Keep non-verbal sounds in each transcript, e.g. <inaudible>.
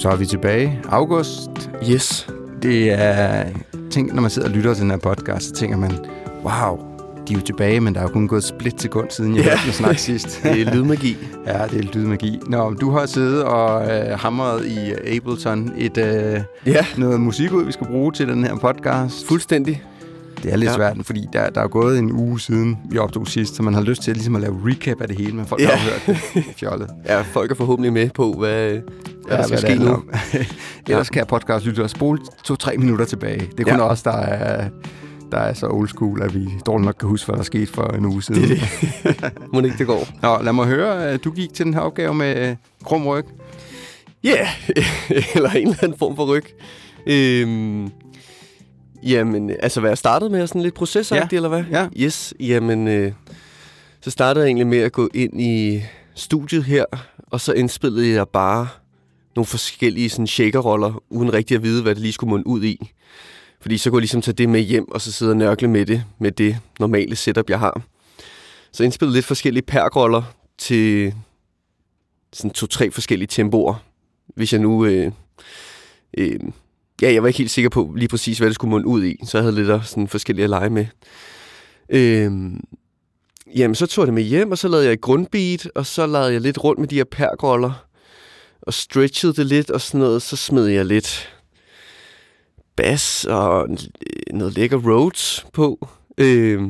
Så er vi tilbage. August. Yes. Det er... Tænk, når man sidder og lytter til den her podcast, så tænker man, wow, de er jo tilbage, men der er jo kun gået split sekund siden, jeg Ja. hørte dem snakke <laughs> sidst. Det er lydmagi. ja, det er lydmagi. Nå, du har siddet og øh, hamret i Ableton et, øh, Ja, noget musik ud, vi skal bruge til den her podcast. fuldstændig. Det er lidt Ja. svært, fordi der, der er gået en uge siden, vi optog sidst, så man har lyst til ligesom at lave recap af det hele, men folk Ja. har hørt det. Fjollet. <laughs> Ja, folk er forhåbentlig med på, hvad, hvad ja, der skal det nu. <laughs> Ellers kan podcast lytte og spole to-tre minutter tilbage. Det er kun Ja. os, der er, der er så old school, at vi dårligt nok kan huske, hvad der skete for en uge siden. Det er Må det <laughs> ikke det går? Nå, lad mig høre, at du gik til den her opgave med øh, krum ryg. Ja, yeah. <laughs> eller en eller anden form for ryg. Øhm, jamen, altså hvad jeg startede med, sådan lidt procesagtigt, Ja. eller hvad? Ja. Yes, jamen, øh, så startede jeg egentlig med at gå ind i studiet her, og så indspillede jeg bare nogle forskellige sådan shaker-roller, uden rigtig at vide, hvad det lige skulle munde ud i. Fordi så kunne jeg ligesom tage det med hjem, og så sidde og nørkle med det, med det normale setup, jeg har. Så indspillede lidt forskellige perkroller til sådan to-tre forskellige tempoer, hvis jeg nu... Øh, øh, ja, jeg var ikke helt sikker på lige præcis, hvad det skulle munde ud i, så jeg havde lidt af sådan forskellige at lege med. Øh, jamen, så tog jeg det med hjem, og så lavede jeg et grundbeat, og så lavede jeg lidt rundt med de her pergroller, og stretchede det lidt og sådan noget, så smed jeg lidt bass og øh, noget lækker Rhodes på. Øh,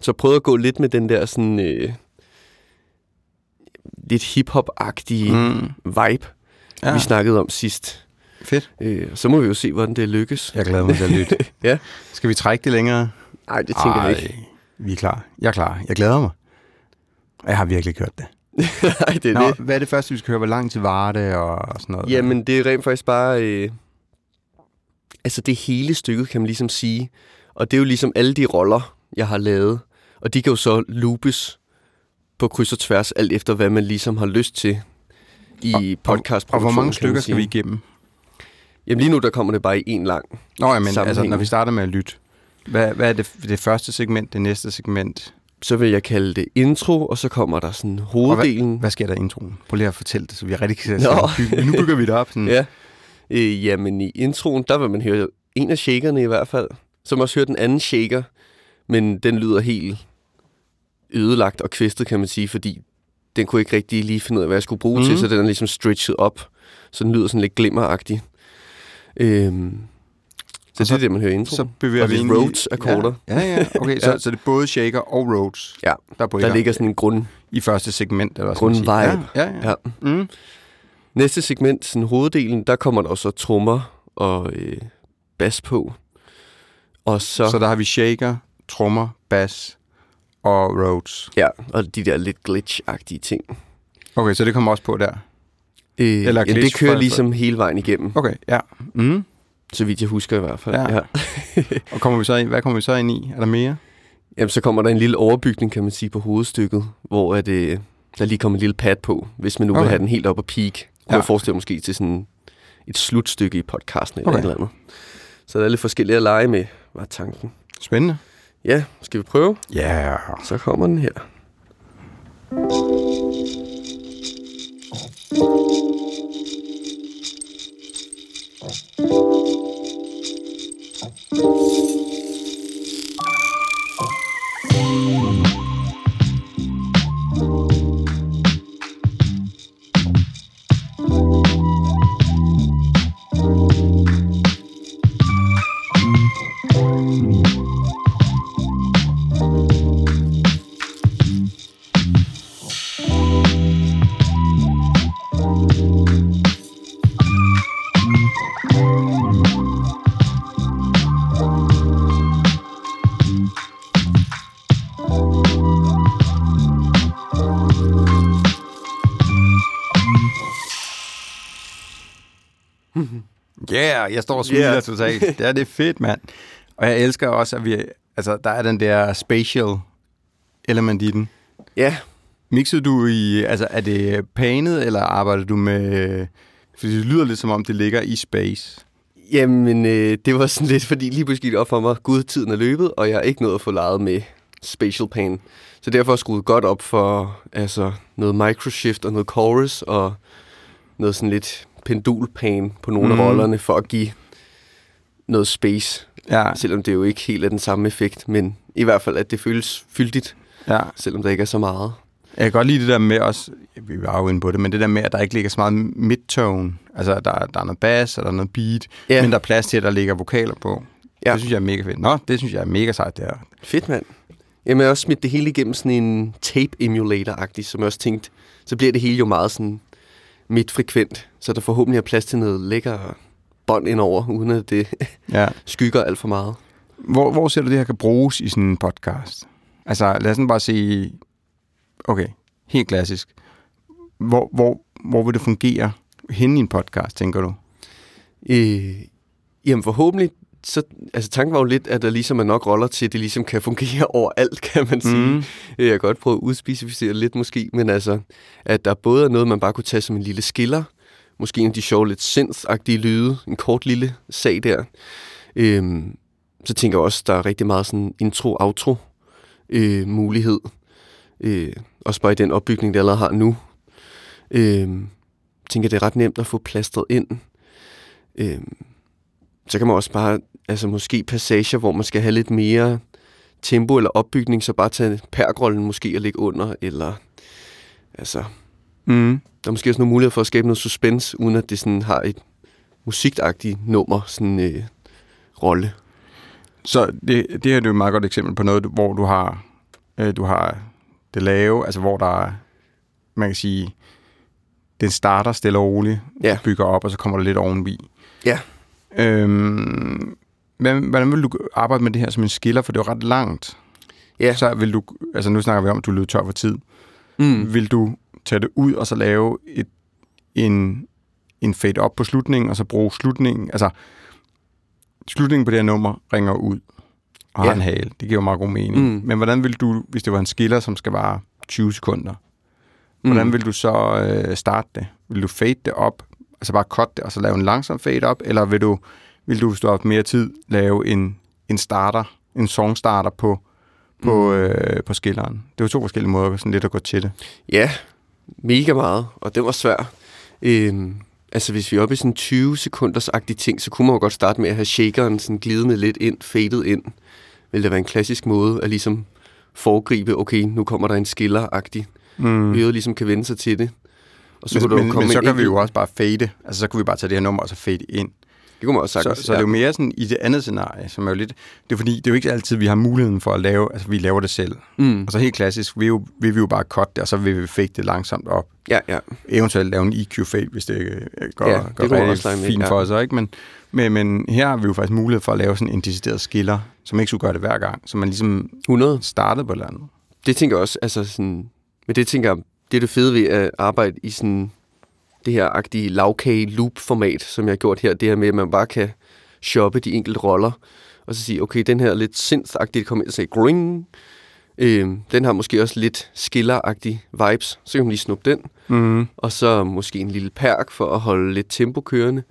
så prøvede at gå lidt med den der sådan... Øh, lidt hip-hop-agtige Mm. vibe, ja. vi snakkede om sidst. Fedt. Øh, så må vi jo se, hvordan det lykkes. Jeg glæder mig til at lytte. <laughs> Ja. Skal vi trække det længere? Nej, det tænker jeg ikke. Vi er klar. Jeg er klar. Jeg glæder mig. Jeg har virkelig hørt det. <laughs> Nej, det er Nå, det. hvad er det første, vi skal høre? Hvor lang tid var det og sådan noget? Jamen, det er rent faktisk bare... Øh, altså, det hele stykket, kan man ligesom sige. Og det er jo ligesom alle de roller, jeg har lavet. Og de kan jo så loopes på kryds og tværs, alt efter hvad man ligesom har lyst til i podcast Og hvor mange stykker skal vi igennem? Jamen lige nu, der kommer det bare i en lang. Nå, ja, men altså, når vi starter med at lytte. Hvad, hvad er det, det første segment, det næste segment? Så vil jeg kalde det intro, og så kommer der sådan hoveddelen. Hvad sker der i introen? Prøv lige at fortælle det, så vi rigtig kan Nu bygger vi det op. Sådan. <laughs> Ja. Øh, jamen i introen, der vil man høre en af shakerne i hvert fald. Man også høre den anden shaker, men den lyder helt ødelagt og kvæstet, kan man sige, fordi den kunne ikke rigtig lige finde ud af, hvad jeg skulle bruge mm. til, Mhm. så den er ligesom stretchet op, så den lyder sådan lidt glimmeragtig. Øhm, så det er det, man hører i introen. Så bevæger og vi ind Rhodes akkorder. Ja, ja, ja. Okay, så, Ja. så det er både shaker og Rhodes, Ja, der er på der ligger sådan en grund, i første segment. Eller sige. grundvibe. Ja, ja, ja. Ja. Mm. Næste segment, sådan hoveddelen, der kommer der også trommer og øh, bas på. Og så, Så der har vi shaker, trommer, bass og Rhodes. ja, og de der lidt glitch-agtige ting. Okay, så det kommer også på der. Øh, Eller Eller jamen, det glitch kører ligesom hele vejen igennem, Okay, ja. Mm. Så vidt jeg husker i hvert fald. Ja. Ja. <laughs> Og kommer vi så ind, hvad kommer vi så ind i? Er der mere? Jamen, så kommer der en lille overbygning, kan man sige, på hovedstykket, hvor at, øh, der lige kommer en lille pad på, hvis man nu okay. Vil have den helt op og peak. Kunne Ja. jeg forestille mig måske til sådan et slutstykke i podcasten eller Okay. et eller andet. Så der er lidt forskellige at lege med, var tanken. Spændende. Ja, skal vi prøve? Ja. Yeah. Så kommer den her. Yeah, Thank you. Jeg står og smiler Yeah. yeah. totalt. <laughs> Det er det er fedt, mand. Og jeg elsker også, at vi, altså, der er den der spatial element i den. Ja, Mixede du i, altså er det panet, eller arbejder du med, fordi det lyder lidt som om, det ligger i space. jamen øh, det var sådan <laughs> lidt, fordi lige pludselig gik op for mig, gud, tiden er løbet, og jeg har ikke nået at få lejet med spatial pan. Så derfor har skruet godt op for altså, noget microshift og noget chorus og noget sådan lidt pendulpan på nogle mm. af rollerne, for at give noget space. Ja, Selvom det jo ikke helt er den samme effekt, men i hvert fald, at det føles fyldigt, ja. selvom der ikke er så meget. Jeg kan godt lide det der med også, vi var jo inde på det, men det der med, at der ikke ligger så meget midtone. Altså, der, der er noget bass, og der er noget beat, Ja. men der er plads til, at der ligger vokaler på. Ja. Det synes jeg er mega fedt. Nå, det synes jeg er mega sejt, det her. Fedt, mand. Jamen, jeg har også smidt det hele igennem sådan en tape-emulator-agtig, som jeg også tænkte, så bliver det hele jo meget sådan midtfrekvent, så der forhåbentlig er plads til noget lækker bånd indover, uden at det Ja. <laughs> skygger alt for meget. Hvor, hvor ser du, det her kan bruges i sådan en podcast? Altså, lad os bare sige, okay, helt klassisk. Hvor, hvor, hvor vil det fungere hen i en podcast, tænker du? Øh, jamen forhåbentlig, så, altså tanken var jo lidt, at der ligesom er nok roller til, at det ligesom kan fungere <laughs> overalt, kan man sige. Mm. Jeg kan godt prøve at udspecificere lidt måske, men altså, at der både er noget, man bare kunne tage som en lille skiller, måske en af de sjove lidt synth-agtige lyde, en kort lille sag der. Øhm, så tænker jeg også, der er rigtig meget sådan intro-outro øh, mulighed. Øh, også bare i den opbygning, det allerede har nu. Øh, tænker, det er ret nemt at få plastret ind. Øh, så kan man også bare, altså måske passager, hvor man skal have lidt mere tempo eller opbygning, så bare tage pergrollen måske og ligge under, eller altså, Mm. der er måske også nogle muligheder for at skabe noget suspense, uden at det sådan har et musikagtigt nummer, sådan øh, rolle. Så det, det her er jo et meget godt eksempel på noget, hvor du har, øh, du har det lave, altså hvor der er, man kan sige, den starter stille og roligt, Ja. bygger op, og så kommer der lidt ovenvi. Ja. Øhm, hvordan, hvordan vil du arbejde med det her som en skiller, for det er jo ret langt. Ja. Så vil du, altså nu snakker vi om, at du løber tør for tid. Mm. Vil du tage det ud og så lave et, en, en fade op på slutningen, og så bruge slutningen, altså slutningen på det her nummer ringer ud og har Ja. en hale. Det giver jo meget god mening. Mm. Men hvordan vil du, hvis det var en skiller, som skal vare 20 sekunder, hvordan Mm. vil du så øh, starte det? Vil du fade det op, altså bare cut det, og så lave en langsom fade op, eller vil du, vil du, hvis du har haft mere tid, lave en, en starter, en song starter på, på, Mm. øh, på skilleren? Det jo to forskellige måder sådan lidt at gå til det. Ja, mega meget, og det var svært. Øhm, altså hvis vi er oppe i sådan 20 sekunders agtige ting, så kunne man jo godt starte med at have shakeren sådan glidende lidt ind, fadet ind. Vil det være en klassisk måde at ligesom foregribe, okay, nu kommer der en skiller-agtig. Mm. Øret ligesom kan vende sig til det. Og så men, kunne der men, komme men så kan vi jo også bare fade. Altså, så kan vi bare tage det her nummer og så fade ind. Det kunne man også Så, sagtens. så det er jo mere sådan i det andet scenarie, som er jo lidt... Det er fordi, det er jo ikke altid, vi har muligheden for at lave... Altså, vi laver det selv. Mm. Og så helt klassisk, vi, jo, vil vi jo bare cut det, og så vil vi fade det langsomt op. Ja, ja. Eventuelt lave en EQ-fade, hvis det øh, går, Ja, ja, det går kunne rigtig fint ja. for os. så, Ikke? Men, men, men her har vi jo faktisk mulighed for at lave sådan en decideret skiller, som ikke skulle gøre det hver gang. Så man ligesom 100. startede på et eller andet. Det tænker jeg også, altså sådan... Men det tænker jeg, det er det fede ved at arbejde i sådan det her agtige lavkage loop-format, som jeg har gjort her. Det her med, at man bare kan shoppe de enkelte roller, og så sige, okay, den her lidt synth-agtige, kommer ind og sige, gring. Øhm, den har måske også lidt skiller-agtige vibes, så kan man lige snuppe den. Mm. Og så måske en lille perk for at holde lidt tempo kørende.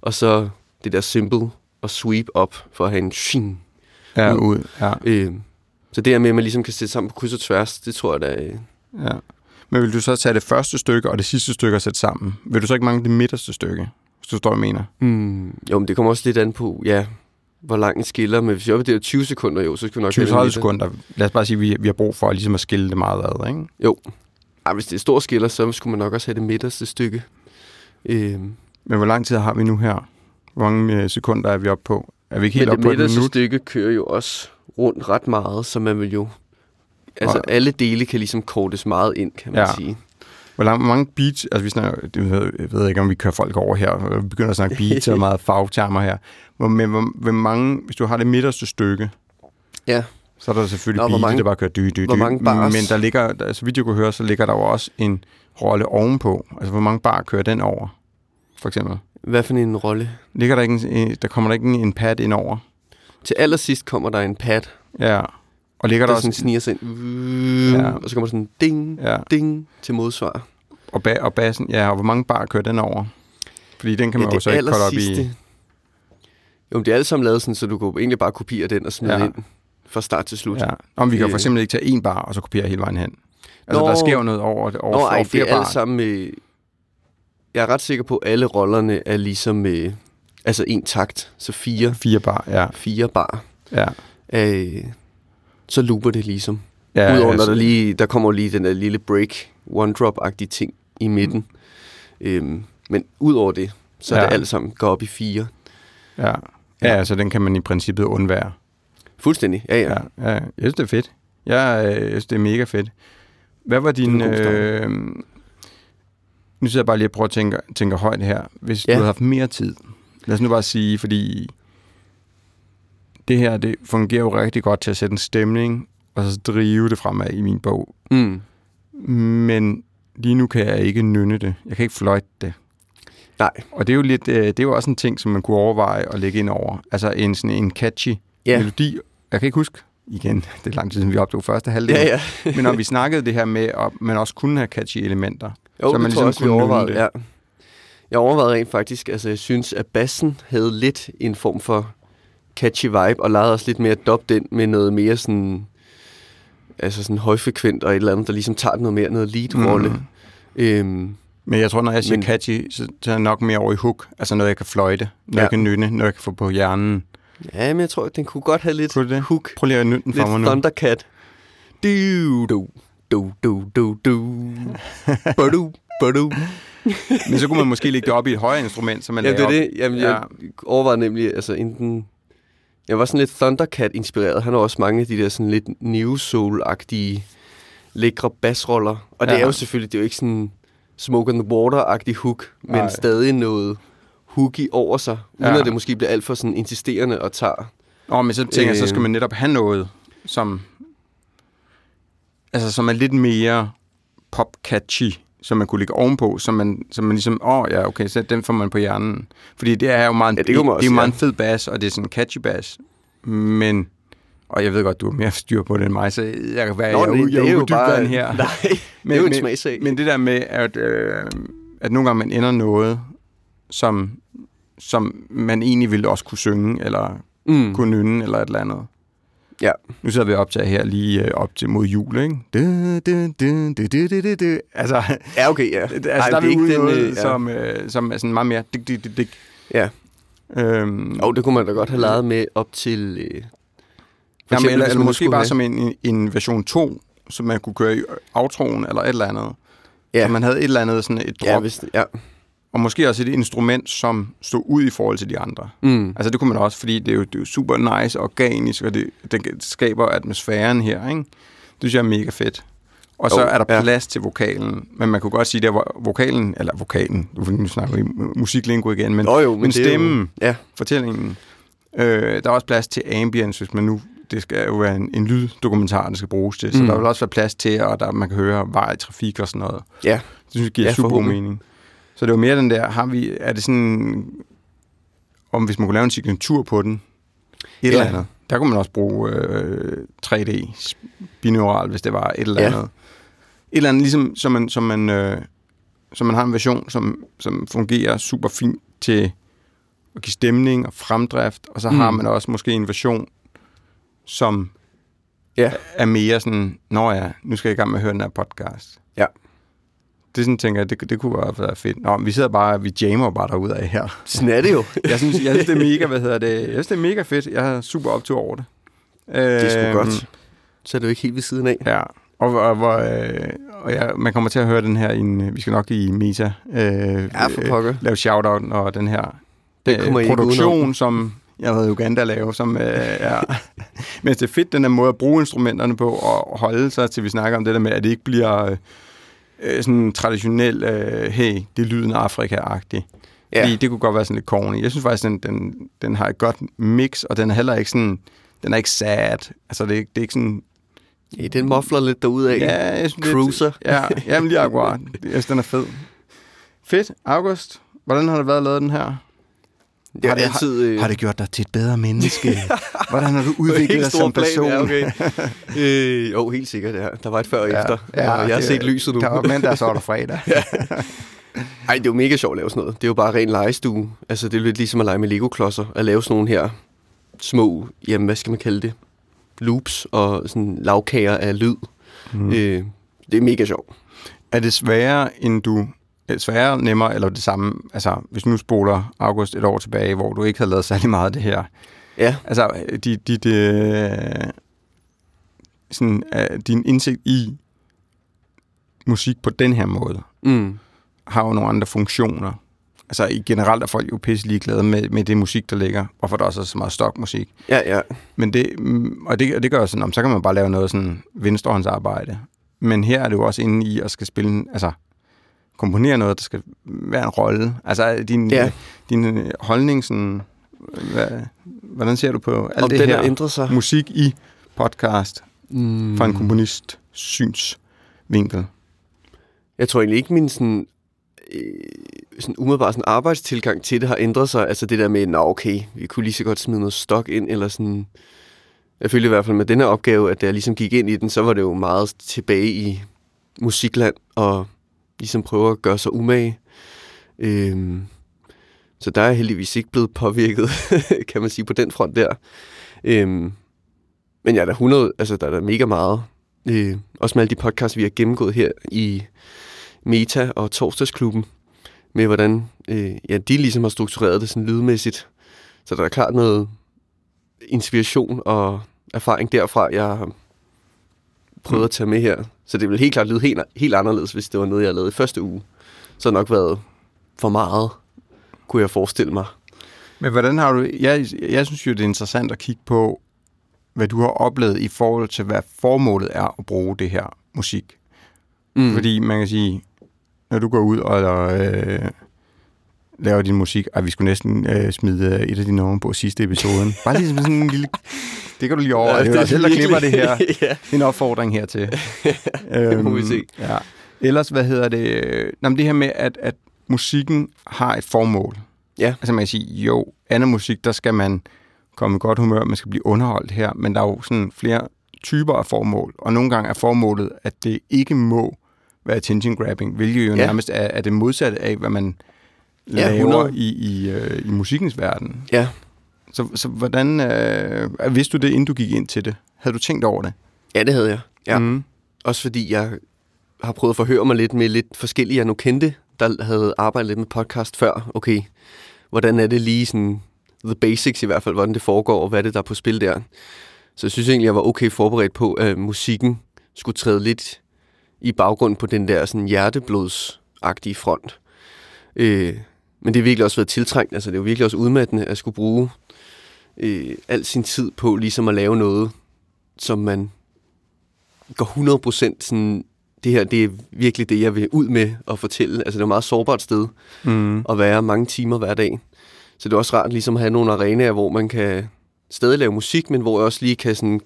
Og så det der simple og sweep op for at have en shing. Ja, Ud. Ja, Øhm, så det her med, at man ligesom kan sætte sammen på kryds og tværs, det tror jeg, der er... ja. Men vil du så tage det første stykke og det sidste stykke og sætte sammen? Vil du så ikke mangle det midterste stykke? Hvis du står og mener. Hmm, jo, men det kommer også lidt an på, ja, hvor lang en skiller. Men hvis jeg er det er 20 sekunder, jo, så skal vi nok... have den 20-30 lidt- sekunder. Lad os bare sige, at vi, vi har brug for ligesom at skille det meget ad, ikke? Jo. Ej, hvis det er stor skiller, så skulle man nok også have det midterste stykke. Øhm, Men hvor lang tid har vi nu her? Hvor mange øh, sekunder er vi oppe på? Er vi ikke helt det oppe på et midterste minut? stykke kører jo også rundt ret meget, så man vil jo... Altså, Og- alle dele kan ligesom kortes meget ind, kan man Ja. sige. Hvor, lang, mange beats, altså vi snakker, det ved, jeg ved ikke, om vi kører folk over her, og vi begynder at snakke beats og <laughs> meget fagtermer her. Hvor, men hvor, hvor mange, hvis du har det midterste stykke, Ja. så er der selvfølgelig Nå, hvor beat, mange- der bare kører dy, dy, dy. Men der ligger, der, så vidt jeg kunne høre, så ligger der jo også en rolle ovenpå. Altså, hvor mange bar kører den over, for eksempel? Hvad for en rolle? Ligger der ikke en, der kommer der ikke en, en pad ind over? Til allersidst kommer der en pad, Ja. Og ligger der, der, sådan sniger sig ind. Ja. Og så kommer sådan ding, Ja. ding til modsvar. Og, ba- og bassen, ja, og hvor mange bar kører den over? Fordi den kan man ja, jo så ikke kolde op i... Jo, men det er alle sammen lavet sådan, så du kan egentlig bare kopiere den og smide Ja. ind fra start til slut. Ja. Om vi kan for Øh. eksempel ikke tage en bar, og så kopiere hele vejen hen. Altså, Nå. der sker jo noget over, over, Nå, over ej, det flere er alle bar. sammen med... jeg er ret sikker på, at alle rollerne er ligesom øh, altså en takt, så fire, Fire bar, ja. fire bar. Ja, Øh, så looper det ligesom. ja Ja, Udover altså, der, lige, der kommer lige den der lille break, one-drop-agtige ting i midten. Øhm, men udover det, så er Ja. det alt sammen går op i fire. Ja. ja, altså den kan man i princippet undvære. Fuldstændig, ja ja. Ja, ja. Jeg synes, det er fedt. Jeg, øh, jeg synes, det er mega fedt. Hvad var din... Øh, nu sidder jeg bare lige og prøver at tænke, tænke højt her. Hvis ja. Ja. du havde haft mere tid. Lad os nu bare sige, fordi det her, det fungerer jo rigtig godt til at sætte en stemning, og så drive det fremad i min bog. Mm. Men lige nu kan jeg ikke nynne det. Jeg kan ikke fløjte det. Nej. Og det er jo lidt, øh, det er jo også en ting, som man kunne overveje at lægge ind over. Altså en sådan en catchy Ja. melodi. Jeg kan ikke huske, igen, <laughs> det er lang tid siden, vi optog første halvdel. Ja, ja. <laughs> Men når vi snakkede det her med, at man også kunne have catchy elementer. Jo, Så det man tror ligesom jeg også, vi kunne overvejede. det. Ja. Jeg overvejede rent faktisk, altså jeg synes, at bassen havde lidt en form for catchy vibe, og legede også lidt mere dop den med noget mere sådan, altså sådan højfrekvent og et eller andet, der ligesom tager noget mere, noget lead-rolle. Mm. Øhm, Men jeg tror, når jeg siger Men- catchy, så, så er jeg nok mere over i hook. Altså noget, jeg kan fløjte, noget Ja. jeg kan nynne, noget jeg kan få på hjernen. ja, men jeg tror, at den kunne godt have lidt det? hook, Prøv lige at nynne den for lidt mig nu. Thundercat. Du, du, du, du, du, du. Badu, badu. Men så kunne man måske lægge det op i et højere instrument, som man Jamen, det er det. Jamen, jeg overvejede nemlig, altså enten... Jeg var sådan lidt Thundercat-inspireret. Han har også mange af de der sådan lidt new soul-agtige, lækre bassroller. Og det Ja. er jo selvfølgelig, det er jo ikke sådan smoke on the water-agtig hook, men Nej. stadig noget hooky over sig, uden Ja. at det måske bliver alt for sådan insisterende og tager. Nå, men så tænker jeg, så skal Øh. man netop have noget, som, altså, som er lidt mere pop-catchy, som man kunne lægge ovenpå, som man, som man ligesom, åh oh, ja, okay, så den får man på hjernen. Fordi det er jo meget, Ja, det man det er også, jo meget ja. en fed bass, og det er sådan en catchy bass. Men, og jeg ved godt, du har mere styr på det end mig, så jeg kan være, Nå, jeg, det- det jeg er er jo bare- her. <laughs> Nej, det er jo en smagsag. Men det der med, at, øh, at nogle gange man ender noget, som, som man egentlig ville også kunne synge, eller Mm. kunne nynne, eller et eller andet. Ja. Nu sidder vi op til her lige øh, op til mod jul, ikke? Du, du, du. Altså, Ja, okay, ja. <laughs> altså Ej, der er det vi ude den, noget, øh, ja. som, øh, som er sådan meget mere dik, dik, dik, dik. Ja. Øhm, Og det kunne man da godt have leget med op til... Øh, for jamen, eller, eller måske bare have- som en, en version 2, som man kunne køre i outroen, eller et eller andet. Ja. Så man havde et eller andet, sådan et drop, ja, hvis, ja. Og måske også et instrument, som stod ud i forhold til de andre. Mm. Altså det kunne man også, fordi det er jo, det er jo super nice og organisk, og det, det skaber atmosfæren her, ikke? Det synes jeg er mega fedt. Og så er der ja. plads til vokalen. Men man kunne godt sige, hvor vokalen, eller vokalen, nu snakker vi musiklingo igen, men, Nå jo, men, men er jo- stemmen, Ja, fortællingen, øh, der er også plads til ambience, hvis man nu, det skal jo være en, en lyddokumentar, der skal bruges til, så Mm. der vil også være plads til, og der man kan høre vej, trafik og sådan noget. ja. Det synes jeg giver Ja, super god mening. Så det var mere den der, har vi, er det sådan, om hvis man kunne lave en signatur på den, et Ja. eller andet. Der kunne man også bruge øh, 3D binaural, hvis det var et eller Ja. andet. Et eller andet, ligesom som man, som man, øh, som man har en version, som, som fungerer super fint til at give stemning og fremdrift, og så mm. har man også måske en version, som Ja. er mere sådan, nå ja, nu skal jeg i gang med at høre den her podcast. Ja. Det sådan, tænker jeg, det, det kunne være- være fedt. Nå, men vi sidder bare, vi jammer bare derude af her. Sådan er det jo. <laughs> Jeg synes, jeg synes, det er mega, hvad hedder det? Jeg synes, det er mega fedt. Jeg er super optur over det. Det er sgu Øhm, godt. Så er det jo ikke helt ved siden af. Ja, og, og, hvor, øh, og ja, man kommer til at høre den her i en, vi skal nok i Meta øh, Ja, for pokker. lave shout-out, og den her Den ikke produktion, som jeg har været i Uganda lave, som øh, er... <laughs> Men det er fedt, den her måde at bruge instrumenterne på, og holde sig til, vi snakker om det der med, at det ikke bliver øh, øh, sådan traditionel, øh, hey, det er lyden af Afrika-agtigt. Ja. Fordi det kunne godt være sådan lidt corny. Jeg synes faktisk, den, den, den har et godt mix, og den er heller ikke sådan... Den er ikke sad. Altså, det er, ikke- det er ikke sådan... ja, den mofler lidt derudad. Ja, jeg synes, Cruiser. Det, ja, jamen lige akkurat. <laughs> Jeg synes, den er fed. Fedt. August, hvordan har det været at lave den her? Det Har det- altid... Øh, Har det gjort dig til et bedre menneske? <laughs> Hvordan har du udviklet dig som plan, person? Ja, okay. <laughs> øh, jo, helt sikkert, ja. Der var et før og efter. ja, og jeg har det- set lyset nu. Der var mandag, så var der <laughs> fredag. Ej, det er jo mega sjovt at lave sådan noget. Det er jo bare ren legestue. Altså, det er lidt ligesom at lege med Lego-klodser. At lave sådan nogle her små, jamen, hvad skal man kalde det? Loops og sådan lavkager af lyd. Mm. Øh, det er mega sjovt. Er det sværere, end du sværere, nemmere, eller det samme? Altså, hvis nu spoler August et år tilbage, hvor du ikke havde lavet særlig meget af det her. Ja. Altså, de, de, de, sådan, uh, din indsigt i musik på den her måde, Mm. har jo nogle andre funktioner. Altså, i generelt er folk jo pisse ligeglade med, med det musik, der ligger, hvorfor der også er så meget stokmusik. Ja, ja. Men det, mm, og det, og det gør sådan, om så kan man bare lave noget sådan venstrehåndsarbejde. Men her er det jo også inde i at skal spille, altså komponere noget, der skal være en rolle. Altså din, Ja. din holdning, sådan, hvad, hvordan ser du på alt Om det den her har ændret sig. musik i podcast Mm. fra en komponist synsvinkel? Jeg tror egentlig ikke, min sådan, øh, sådan umiddelbart sådan arbejdstilgang til det har ændret sig. Altså det der med, nå okay, vi kunne lige så godt smide noget stok ind, eller sådan... Jeg følte i hvert fald med den her opgave, at da jeg ligesom gik ind i den, så var det jo meget tilbage i musikland, og ligesom prøver at gøre sig umage. Øhm, så der er jeg heldigvis ikke blevet påvirket, <laughs> kan man sige, på den front der. Øhm, men ja, der er 100, altså der er der mega meget. Øh, også med alle de podcasts, vi har gennemgået her i Meta og Torsdagsklubben, med hvordan øh, ja, de ligesom har struktureret det sådan lydmæssigt. Så der er klart noget inspiration og erfaring derfra, jeg prøvet at tage med her. Så det vil helt klart lyde helt, helt anderledes, hvis det var noget, jeg lavede i første uge. Så har nok været for meget, kunne jeg forestille mig. Men hvordan har du... Jeg, jeg synes jo, det er interessant at kigge på, hvad du har oplevet i forhold til, hvad formålet er at bruge det her musik. Mm. Fordi man kan sige, når du går ud og øh, laver din musik, og vi skulle næsten øh, smide et af dine numre på sidste episoden. Bare lige sådan en lille... Det kan du lige over. Ja, det er selv, der klipper det her. <laughs> ja. En opfordring hertil. Øhm, <laughs> det må vi se. Ja. Ellers, hvad hedder det? øh, Nå, men det her med, at, at musikken har et formål. Ja. Altså man kan sige, jo, andet musik, der skal man komme i godt humør, man skal blive underholdt her, men der er jo sådan flere typer af formål, og nogle gange er formålet, at det ikke må være attention grabbing, hvilket jo ja. nærmest er, er det modsatte af, hvad man Ja, laver 100. i, i, øh, i musikkens verden. Ja. Så, så hvordan, øh, vidste du det, inden du gik ind til det? Havde du tænkt over det? ja, det havde jeg. Ja. Mm. Også fordi jeg har prøvet at forhøre mig lidt med lidt forskellige, jeg nu kendte, der havde arbejdet lidt med podcast før. Okay, hvordan er det lige sådan, the basics i hvert fald, hvordan det foregår, og hvad er det, der er på spil der. Så jeg synes egentlig, jeg var okay forberedt på, at musikken skulle træde lidt i baggrunden på den der sådan hjerteblodsagtige front. Øh, men det har virkelig også været tiltrængt. Altså, det er jo virkelig også udmattende at skulle bruge øh, al sin tid på ligesom at lave noget, som man går 100% sådan, det her, det er virkelig det, jeg vil ud med og fortælle. Altså, det er et meget sårbart sted Mm. at være mange timer hver dag. Så det er også rart ligesom at have nogle arenaer, hvor man kan stadig lave musik, men hvor jeg også lige kan sådan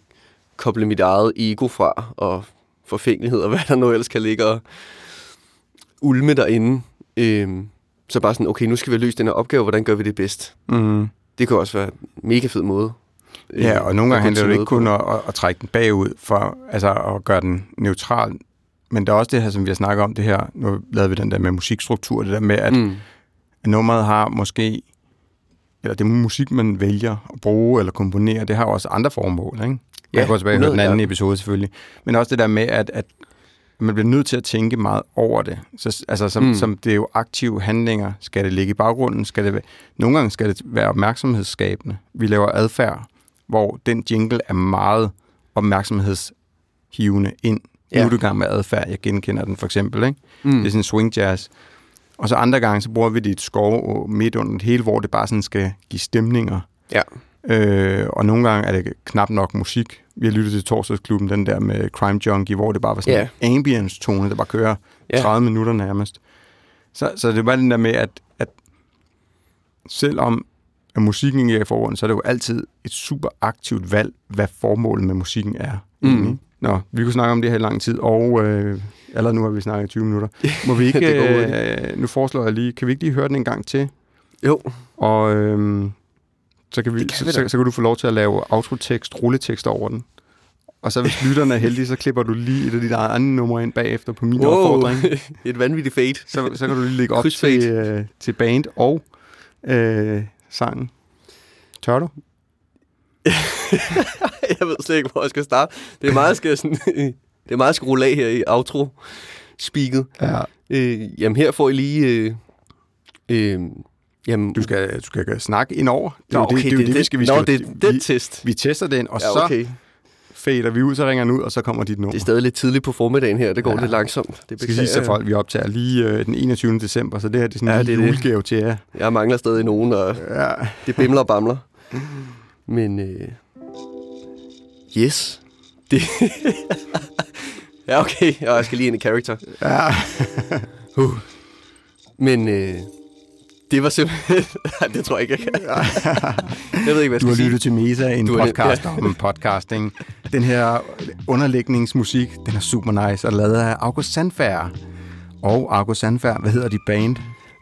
koble mit eget ego fra, og forfængelighed, og <laughs> hvad der nu ellers kan ligge og ulme derinde. Øhm, så bare sådan, okay, nu skal vi løst den her opgave, hvordan gør vi det bedst? Mm. Det kan også være en mega fed måde. Ja, øh, og nogle gange handler det ikke kun at, at, trække den bagud, for altså at gøre den neutral. Men der er også det her, som vi har snakket om, det her, nu lavede vi den der med musikstruktur, det der med, at Mm. at nummeret har måske, eller det musik, man vælger at bruge eller komponere, det har også andre formål, ikke? Man Ja, kan gå tilbage og den 100, anden ja. episode selvfølgelig. Men også det der med, at, at man bliver nødt til at tænke meget over det. Så, altså, som, Mm. som det er jo aktive handlinger. Skal det ligge i baggrunden? Skal det nogle gange skal det være opmærksomhedsskabende. Vi laver adfærd, hvor den jingle er meget opmærksomhedshivende ind. Ja. Nu er du i gang med adfærd. Jeg genkender den for eksempel. Ikke? Mm. Det er sådan swing jazz. Og så andre gange, så bruger vi det i et skov midt under det hele, hvor det bare sådan skal give stemninger. Ja. Øh, og nogle gange er det knap nok musik. Vi har lyttet til Torsdagsklubben, den der med Crime Junkie, hvor det bare var sådan Ja. en ambience-tone, der bare kører Ja. 30 minutter nærmest. Så, så det var den der med, at, at selvom at musikken ikke er i forhånd, så er det jo altid et super aktivt valg, hvad formålet med musikken er. Mm. Nå, vi kunne snakke om det her i lang tid, og øh, allerede nu har vi snakket i 20 minutter. Må vi <laughs> ikke, øh, nu foreslår jeg lige, kan vi ikke lige høre den en gang til? Jo, Og øhm, så, kan vi, Det kan så, vi da. så, så kan du få lov til at lave autotekst, rulletekst over den. Og så hvis <laughs> lytterne er heldige, så klipper du lige et af dine andre numre ind bagefter på min wow. opfordring. <laughs> et vanvittigt fade. Så, så kan du lige lægge op til, øh, til band og øh, sangen. Tør du? <laughs> jeg ved slet ikke, hvor jeg skal starte. Det er meget, skal sådan, det er meget, skal rulle af her i outro. speaket. Ja. Øh, jamen, her får I lige... Øh, øh, jamen, Du skal, du skal snakke ind over. Det er Nå, jo det, det, jo det, vi skal. Vi, Nå, skal, det er den vi, test. vi tester den, og Ja, så okay. fader vi ud, så ringer den ud, og så kommer dit nummer. Det er stadig lidt tidligt på formiddagen her. Det går Ja. lidt langsomt. Det Det skal sige til folk, vi optager lige øh, den 21. december, så det her det er sådan Ja, en det lille det. julegave til jer. Jeg mangler stadig nogen, og Ja. det bimler og bamler. Men, øh, yes. Det <laughs> ja, okay. Og jeg skal lige ind i character. ja. Uh. Men øh, det var simpelthen... <laughs> Det tror jeg ikke, jeg kan. jeg ved ikke, hvad Du har lyttet til Mesa, en Du podcast om podcasting. Den her underlægningsmusik, den er super nice og lavet af August Sandfær. Og August Sandfær, hvad hedder de band?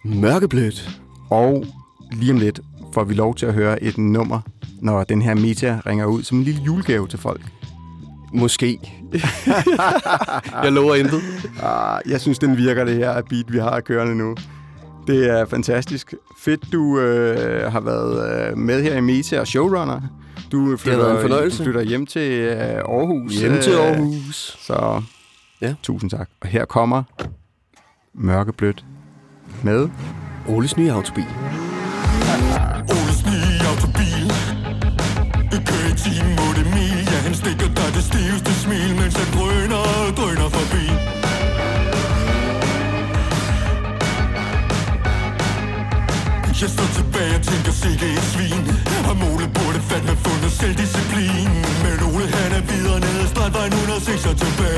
Mørkeblødt. Og lige om lidt får vi lov til at høre et nummer, når den her Meta ringer ud som en lille julegave til folk. Måske. <laughs> jeg lover intet. Ah, jeg synes, den virker, det her beat, vi har kørende nu. Det er fantastisk. Fedt, du øh, har været øh, med her i Meta og showrunner. Du flytter, en fornøjelse. Du flytter hjem til øh, Aarhus. Hjem til øh, Aarhus. Så Ja. tusind tak. Og her kommer Mørkeblødt med Oles nye autobil. Oles nye autobil Det kører i 10 8 mil Ja, han stikker dig det stiveste smil Mens han drøner og drøner forbi det tænker et svin. Og Mole burde fandme fundet selvdisciplin Men Ole han er videre ned ad strandvejen 106 og tilbage.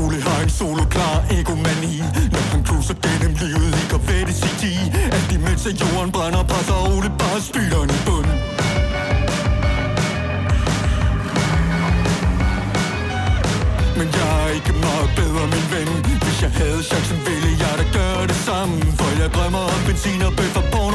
Ole har en soloklar egomani. Når han cruiser gennem livet i Corvette City Alt imens at jorden brænder Presser Ole bare spyderen i bunden Men jeg er ikke meget bedre, min ven. Hvis jeg havde chancen, ville jeg da gøre det samme. For jeg drømmer om benzin og bøffer og